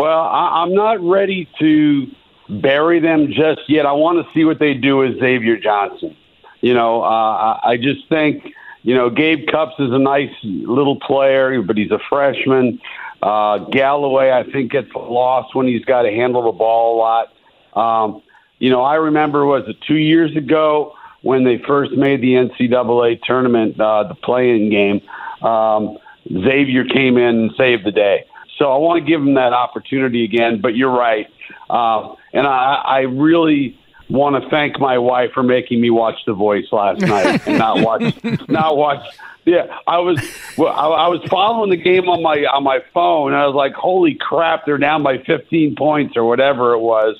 Well, I- I'm not ready to bury them just yet. I want to see what they do with Xavier Johnson. You know, uh, I just think, you know, Gabe Cupps is a nice little player, but he's a freshman. Uh, Galloway, I think, gets lost when he's got to handle the ball a lot. Um, you know, I remember, was it two years ago when they first made the NCAA tournament, uh, the play-in game, um, Xavier came in and saved the day. So I want to give him that opportunity again. But you're right, uh, and I, I really want to thank my wife for making me watch The Voice last night and not watch not watch. Yeah, I was well, I, I was following the game on my on my phone. And I was like, "Holy crap! They're down by 15 points or whatever it was,"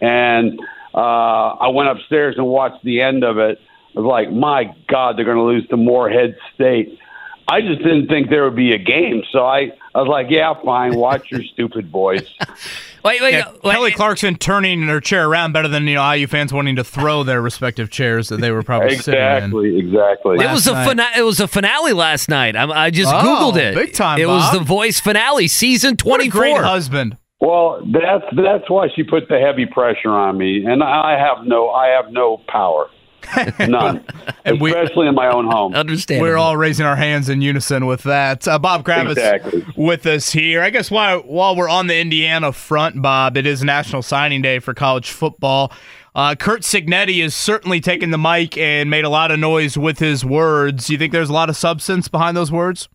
and uh, I went upstairs and watched the end of it. I was like, "My God, they're going to lose to Morehead State." I just didn't think there would be a game, so I, I was like, "Yeah, fine, watch your stupid boys." Wait, wait, Yeah, Kelly Clarkson turning her chair around better than you know IU fans wanting to throw their respective chairs that they were probably sitting in. exactly, exactly. It was a night. fina- it was a finale last night. I, I just Oh, googled it. big time, It was the Voice finale, season What a twenty great husband. Well, that's that's why she put the heavy pressure on me, and I have no I have no power, none, And we- especially in my own home. Understand? We're all raising our hands in unison with that. Uh, Bob Kravitz Exactly. with us here. I guess while while we're on the Indiana front, Bob, it is National Signing Day for college football. Uh, Curt Cignetti has certainly taken the mic and made a lot of noise with his words. You think there's a lot of substance behind those words?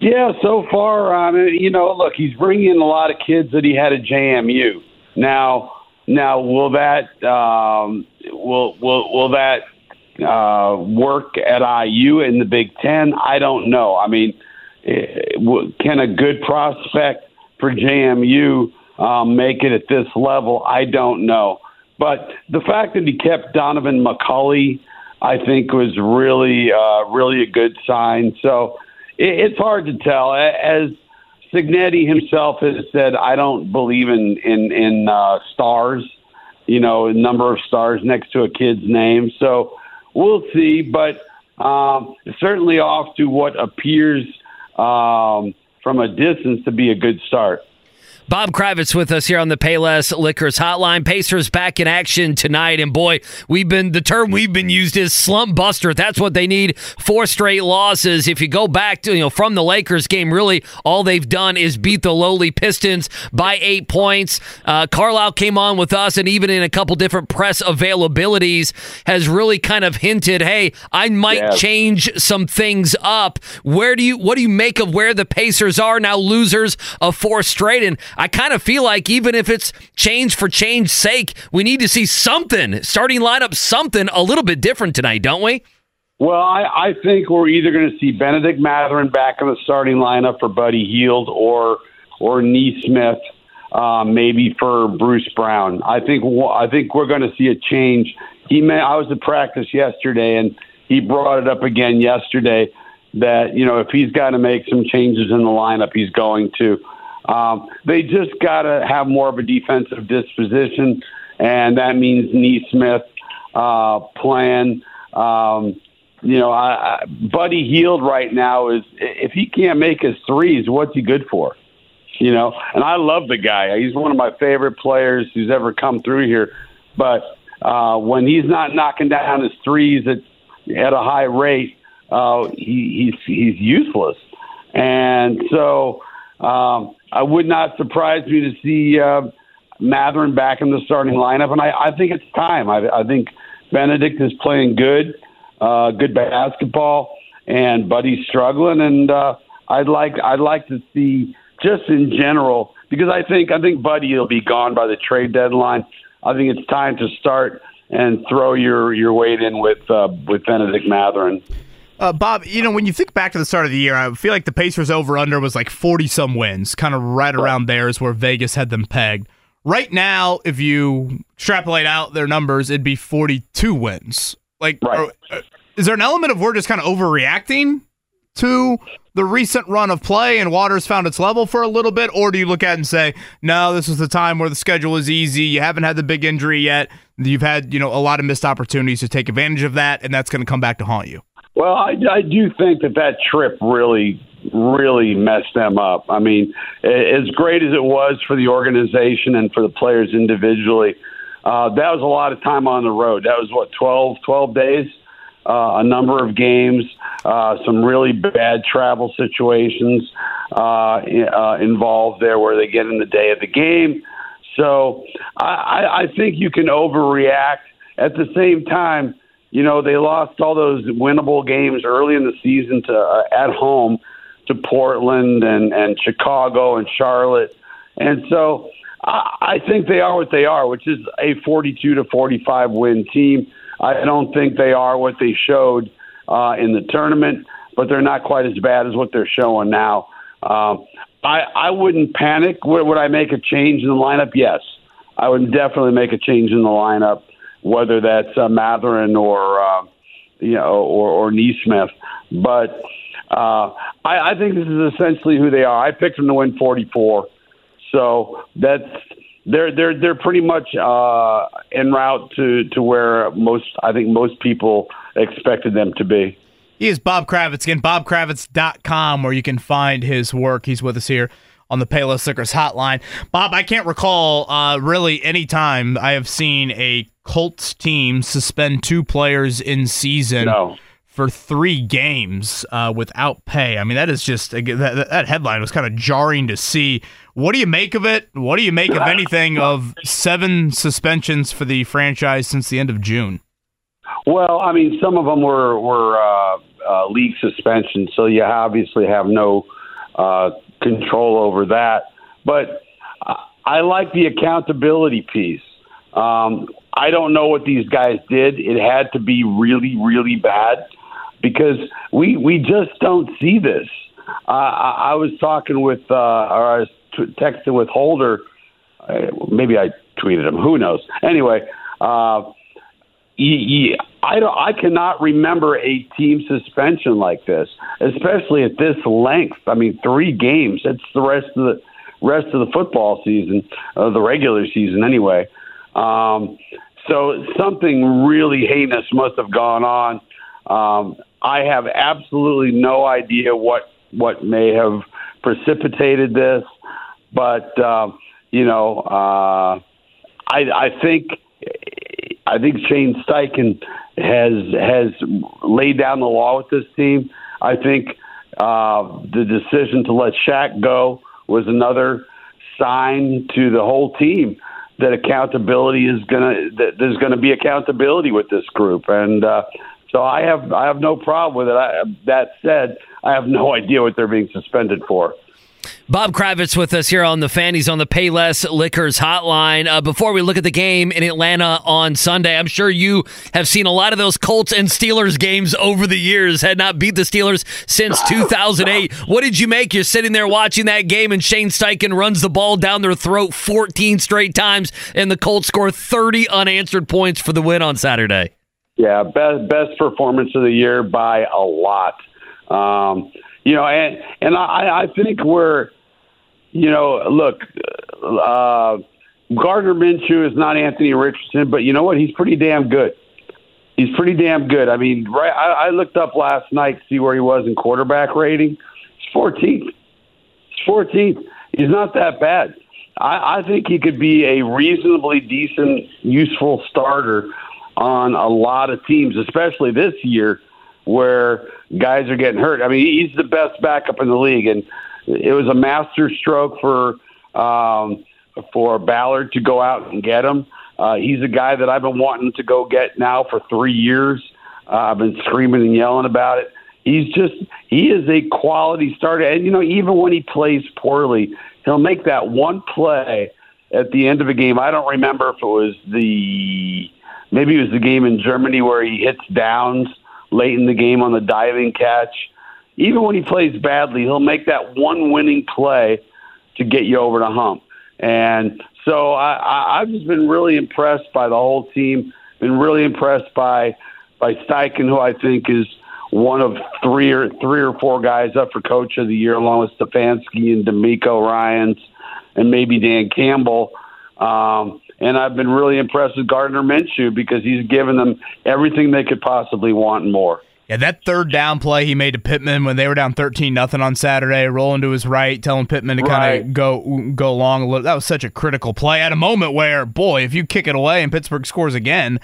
Yeah, so far, um, you know, look, he's bringing in a lot of kids that he had at JMU. Now, now, will that um, will will will that uh, work at IU in the Big Ten? I don't know. I mean, eh, can a good prospect for JMU um, make it at this level? I don't know. But the fact that he kept Donaven McCulley, I think, was really, uh, really a good sign. So it, it's hard to tell. As Cignetti himself has said, I don't believe in in in uh, stars. You know, a number of stars next to a kid's name. So we'll see. But um, certainly off to what appears um, from a distance to be a good start. Bob Kravitz with us here on the Payless Liquors Hotline. Pacers back in action tonight, and boy, we've been the term we've been used is slump buster. That's what they need. Four straight losses. If you go back to you know from the Lakers game, really all they've done is beat the lowly Pistons by eight points. Uh, Carlisle came on with us, and even in a couple different press availabilities, has really kind of hinted, "Hey, I might Yeah. change some things up." Where do you what do you make of where the Pacers are now, losers of four straight? And I kind of feel like even if it's change for change's sake, we need to see something starting lineup, something a little bit different tonight, don't we? Well, I, I think we're either going to see Bennedict Mathurin back in the starting lineup for Buddy Hield or or Nesmith, uh, maybe for Bruce Brown. I think I think we're going to see a change. He may, I was at practice yesterday, and he brought it up again yesterday that you know if he's got to make some changes in the lineup, he's going to. Um, they just got to have more of a defensive disposition, and that means Nesmith uh, playing. Um, you know, I, I, Buddy Hield right now is if he can't make his threes, what's he good for? You know, and I love the guy. He's one of my favorite players who's ever come through here. But uh, when he's not knocking down his threes at at a high rate, uh, he, he's he's useless. And so um, I would not surprise me to see uh, Mathurin back in the starting lineup, and I, I think it's time. I, I think Bennedict is playing good, uh, good basketball, and Buddy's struggling, and uh, I'd like I'd like to see just in general because I think I think Buddy will be gone by the trade deadline. I think it's time to start and throw your your weight in with uh, with Bennedict Mathurin. Uh, Bob, you know, when you think back to the start of the year, I feel like the Pacers over under was like 40 some wins, kind of right around there is where Vegas had them pegged. Right now, if you extrapolate out their numbers, it'd be 42 wins. Like, are- uh, is there an element of we're just kind of overreacting to the recent run of play and Waters found its level for a little bit? Or do you look at it and say, no, this was the time where the schedule is easy. You haven't had the big injury yet. You've had, you know, a lot of missed opportunities to take advantage of that, and that's going to come back to haunt you. Well, I, I do think that that trip really, really messed them up. I mean, as great as it was for the organization and for the players individually, uh, that was a lot of time on the road. That was what 12, 12 days, uh, a number of games, uh, some really bad travel situations uh, uh, involved there where they get in the day of the game. So I, I think you can overreact. At the same time, you know they lost all those winnable games early in the season to uh, at home to Portland and and Chicago and Charlotte, and so I, I think they are what they are, which is a 42 to 45 win team. I don't think they are what they showed uh, in the tournament, but they're not quite as bad as what they're showing now. Uh, I I wouldn't panic. Would, would I make a change in the lineup? Yes, I would definitely make a change in the lineup, whether that's uh, Mathurin or uh, you know or or Nesmith. But uh, I, I think this is essentially who they are. I picked them to win 44, so that's they're they're they're pretty much uh, en route to to where most I think most people expected them to be. He is Bob Kravitz again, bobkravitz.com, where you can find his work. He's with us here on the Payless Liquors hotline. Bob, I can't recall uh, really any time I have seen a Colts team suspend two players in season. No for three games uh, without pay. I mean, that is just that, that headline was kind of jarring to see. What do you make of it? What do you make of anything of seven suspensions for the franchise since the end of June? Well, I mean, some of them were were uh, uh, league suspensions, so you obviously have no uh, control over that. But I like the accountability piece. Um, I don't know what these guys did. It had to be really, really bad because we we just don't see this. Uh, I, I was talking with, uh, or I was t- texting with Holder. Uh, maybe I tweeted him. Who knows? Anyway, uh, he, I don't. I cannot remember a team suspension like this, especially at this length. I mean, three games. It's the rest of the rest of the football season, uh, the regular season, anyway. Um, so something really heinous must have gone on. Um, I have absolutely no idea what what may have precipitated this, but uh, you know, uh, I, I think I think Shane Steichen has has laid down the law with this team. I think uh, the decision to let Shaq go was another sign to the whole team that accountability is gonna that there's gonna be accountability with this group, and uh, so I have I have no problem with it. I, that said, I have no idea what they're being suspended for. Bob Kravitz with us here on the Fannies on the Payless Liquors hotline. Uh, before we look at the game in Atlanta on Sunday, I'm sure you have seen a lot of those Colts and Steelers games over the years. Had not beat the Steelers since 2008. What did you make? You're sitting there watching that game, and Shane Steichen runs the ball down their throat 14 straight times, and the Colts score 30 unanswered points for the win on Saturday. Yeah, best best performance of the year by a lot. Um, you know, and and I, I think we're, you know, look, uh, Gardner Minshew is not Anthony Richardson, but you know what? He's pretty damn good. He's pretty damn good. I mean, right? I, I looked up last night to see where he was in quarterback rating. He's 14th. He's 14th. He's not that bad. I, I think he could be a reasonably decent, useful starter on a lot of teams, especially this year where guys are getting hurt. I mean, he's the best backup in the league, and it was a master stroke for um, for Ballard to go out and get him. Uh, he's a guy that I've been wanting to go get now for three years. Uh, I've been screaming and yelling about it. He's just he is a quality starter, and you know even when he plays poorly, he'll make that one play at the end of a game. I don't remember if it was the maybe it was the game in Germany where he hits downs late in the game on the diving catch. Even when he plays badly, he'll make that one winning play to get you over the hump. And so I, I, I've just been really impressed by the whole team. Been really impressed by by Steichen, who I think is one of three or three or four guys up for Coach of the Year, along with Stefanski and DeMeco Ryans and maybe Dan Campbell. Um, and I've been really impressed with Gardner Minshew because he's given them everything they could possibly want and more. Yeah, that third down play he made to Pittman when they were down thirteen nothing on Saturday, rolling to his right, telling Pittman to kind of go go along a little. That was such a critical play at a moment where, boy, if you kick it away and Pittsburgh scores again,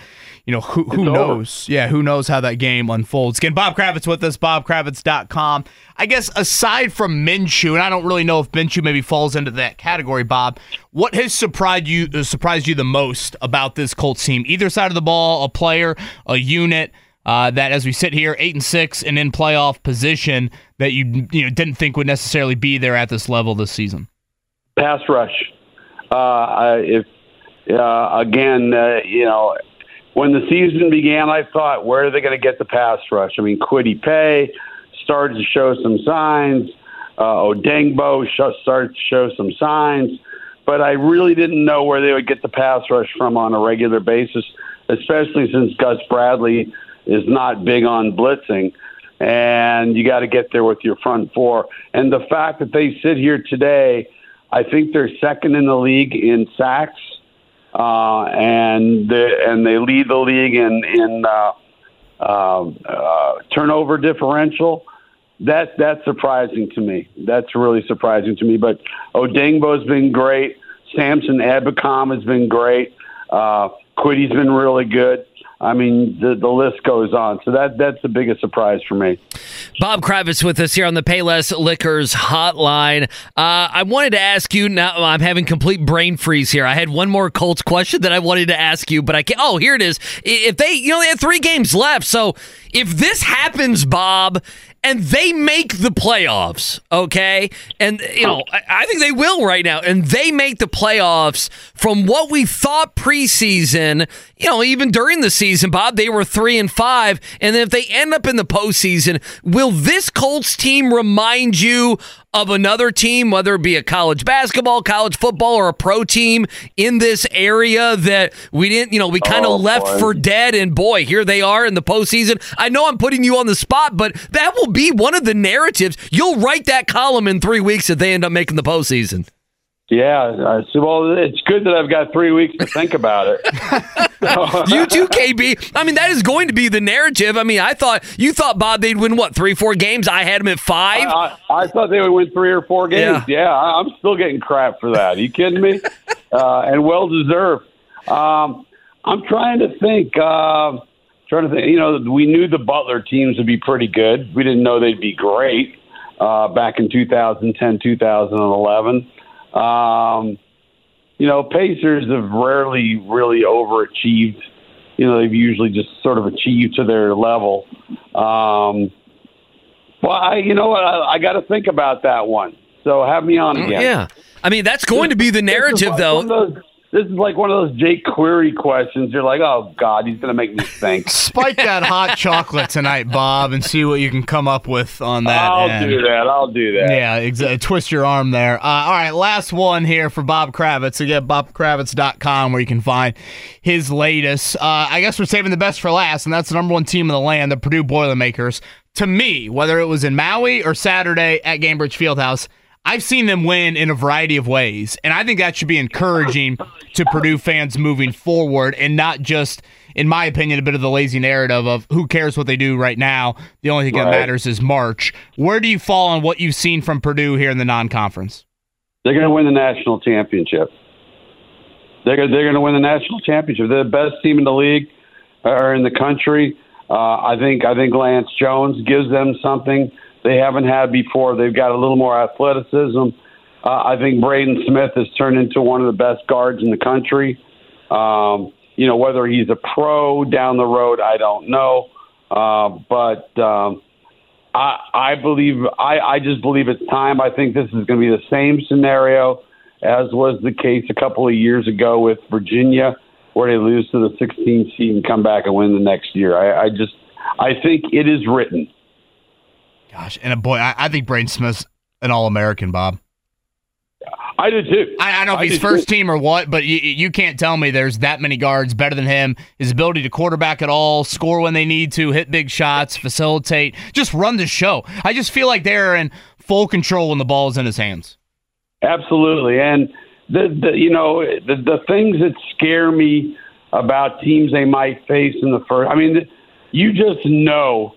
you know who who It's over. knows? Yeah, who knows how that game unfolds? Again, Bob Kravitz with us, BobKravitz.com. I guess aside from Minshew, and I don't really know if Minshew maybe falls into that category, Bob. What has surprised you uh, surprised you the most about this Colts team? Either side of the ball, a player, a unit. Uh, that as we sit here, eight and six and in playoff position, that you you know didn't think would necessarily be there at this level this season? Pass rush. Uh, if uh, again, uh, you know, when the season began, I thought, where are they going to get the pass rush? I mean, Kwity Paye started to show some signs. Uh, Odeyingbo started to show some signs, but I really didn't know where they would get the pass rush from on a regular basis, especially since Gus Bradley is not big on blitzing. And you got to get there with your front four. And the fact that they sit here today, I think they're second in the league in sacks uh, and they, and they lead the league in in uh, uh, uh, turnover differential. That that's surprising to me. That's really surprising to me. But Odeyingbo's been great. Samson Ebukam has been great. Uh, Kwity's been really good. I mean, the, the list goes on. So that that's the biggest surprise for me. Bob Kravitz with us here on the Payless Liquors hotline. Uh, I wanted to ask you. Now I'm having complete brain freeze here. I had one more Colts question that I wanted to ask you, but I can't. Oh, here it is. If they, you know, they had three games left. So if this happens, Bob, and they make the playoffs, okay? And, you know, oh. I, I, think they will right now. And they make the playoffs from what we thought preseason, you know, even during the season, Bob, they were three and five. And then if they end up in the postseason, will this Colts team remind you of another team, whether it be a college basketball, college football, or a pro team in this area that we didn't, you know, we kind of oh, left boy. for dead. And boy, here they are in the postseason. I know I'm putting you on the spot, but that will be one of the narratives. You'll write that column in three weeks if they end up making the postseason. Yeah, uh, so, well, it's good that I've got three weeks to think about it. you too, KB. I mean, that is going to be the narrative. I mean, I thought you thought Bob they'd win what three, four games. I had them at five. I, I, I thought they would win three or four games. Yeah, yeah I'm still getting crap for that. Are you kidding me? uh, and well deserved. Um, I'm trying to think. Uh, trying to think. You know, we knew the Butler teams would be pretty good. We didn't know they'd be great uh, back in 2010, 2011. Um, you know, Pacers have rarely really overachieved. You know, they've usually just sort of achieved to their level. Um, well, I, you know what? I, I got to think about that one. So have me on again. Yeah. I mean, that's going to be the narrative, though this is like one of those Jake Query questions. You're like, oh God, he's gonna make me think. Spike that hot chocolate tonight, Bob, and see what you can come up with on that. I'll end. do that. I'll do that. Yeah, exactly. Twist your arm there. Uh, all right, last one here for Bob Kravitz. Again, bobkravitz.com where you can find his latest. Uh, I guess we're saving the best for last, and that's the number one team in the land, the Purdue Boilermakers. To me, whether it was in Maui or Saturday at Gainbridge Fieldhouse I've seen them win in a variety of ways, and I think that should be encouraging to Purdue fans moving forward, and not just, in my opinion, a bit of the lazy narrative of who cares what they do right now. The only thing right. that matters is March. Where do you fall on what you've seen from Purdue here in the non-conference? They're going to win the national championship. They're going they're going to win the national championship. They're the best team in the league or in the country. Uh, I think I think Lance Jones gives them something they haven't had before. They've got a little more athleticism. Uh, I think Braden Smith has turned into one of the best guards in the country. Um, you know, whether he's a pro down the road, I don't know. Uh, but um, I, I believe, I, I just believe it's time. I think this is going to be the same scenario as was the case a couple of years ago with Virginia, where they lose to the 16th seed and come back and win the next year. I, I just, I think it is written. Gosh, and a boy, I, I think Braden Smith's an All American, Bob. I do too. I, I don't know if I he's first too. team or what, but you, you can't tell me there's that many guards better than him. His ability to quarterback at all, score when they need to, hit big shots, facilitate, just run the show. I just feel like they're in full control when the ball is in his hands. Absolutely, and the, the you know the the things that scare me about teams they might face in the first. I mean, you just know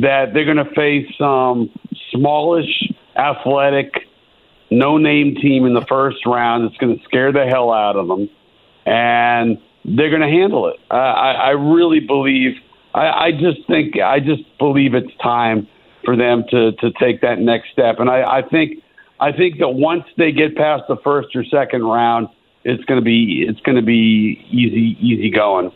that they're going to face some smallish, athletic, no-name team in the first round that's going to scare the hell out of them, and they're going to handle it. Uh, I, I really believe. I, I just think. I just believe it's time for them to to take that next step, and I, I think. I think that once they get past the first or second round, it's going to be it's going to be easy easy going.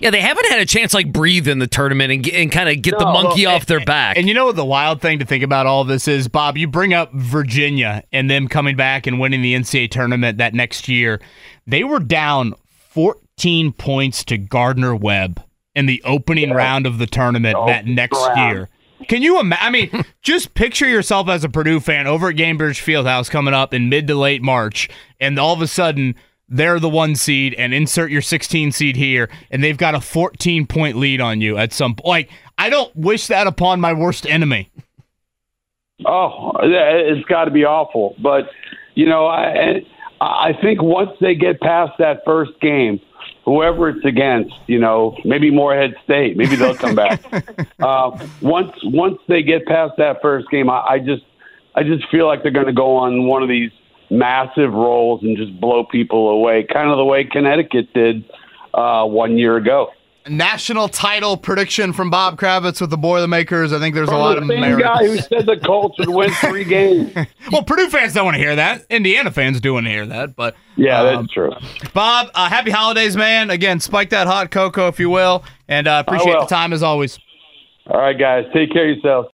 Yeah, they haven't had a chance like breathe in the tournament and, and kind of get the monkey well, off their back. And you know what the wild thing to think about all this is, Bob? You bring up Virginia and them coming back and winning the NCAA tournament that next year. They were down 14 points to Gardner Webb in the opening round of the tournament oh, that next round. year. Can you imagine? I mean, just picture yourself as a Purdue fan over at Gainbridge Fieldhouse coming up in mid to late March, and all of a sudden they're the one seed, and insert your 16 seed here, and they've got a 14 point lead on you at some point. Like, I don't wish that upon my worst enemy. Oh, it's got to be awful. But you know, I I think once they get past that first game, whoever it's against, you know, maybe Morehead State, maybe they'll come back. uh, once once they get past that first game, I, I just I just feel like they're going to go on one of these massive rolls and just blow people away, kind of the way Connecticut did uh, one year ago. National title prediction from Bob Kravitz with the Boilermakers. I think there's a lot the of same merit. guy who said the Colts would win three games. well, Purdue fans don't want to hear that. Indiana fans do want to hear that. But Yeah, um, that's true. Bob, uh, happy holidays, man. Again, spike that hot cocoa if you will, and uh, appreciate will. the time as always. All right, guys, take care of yourselves.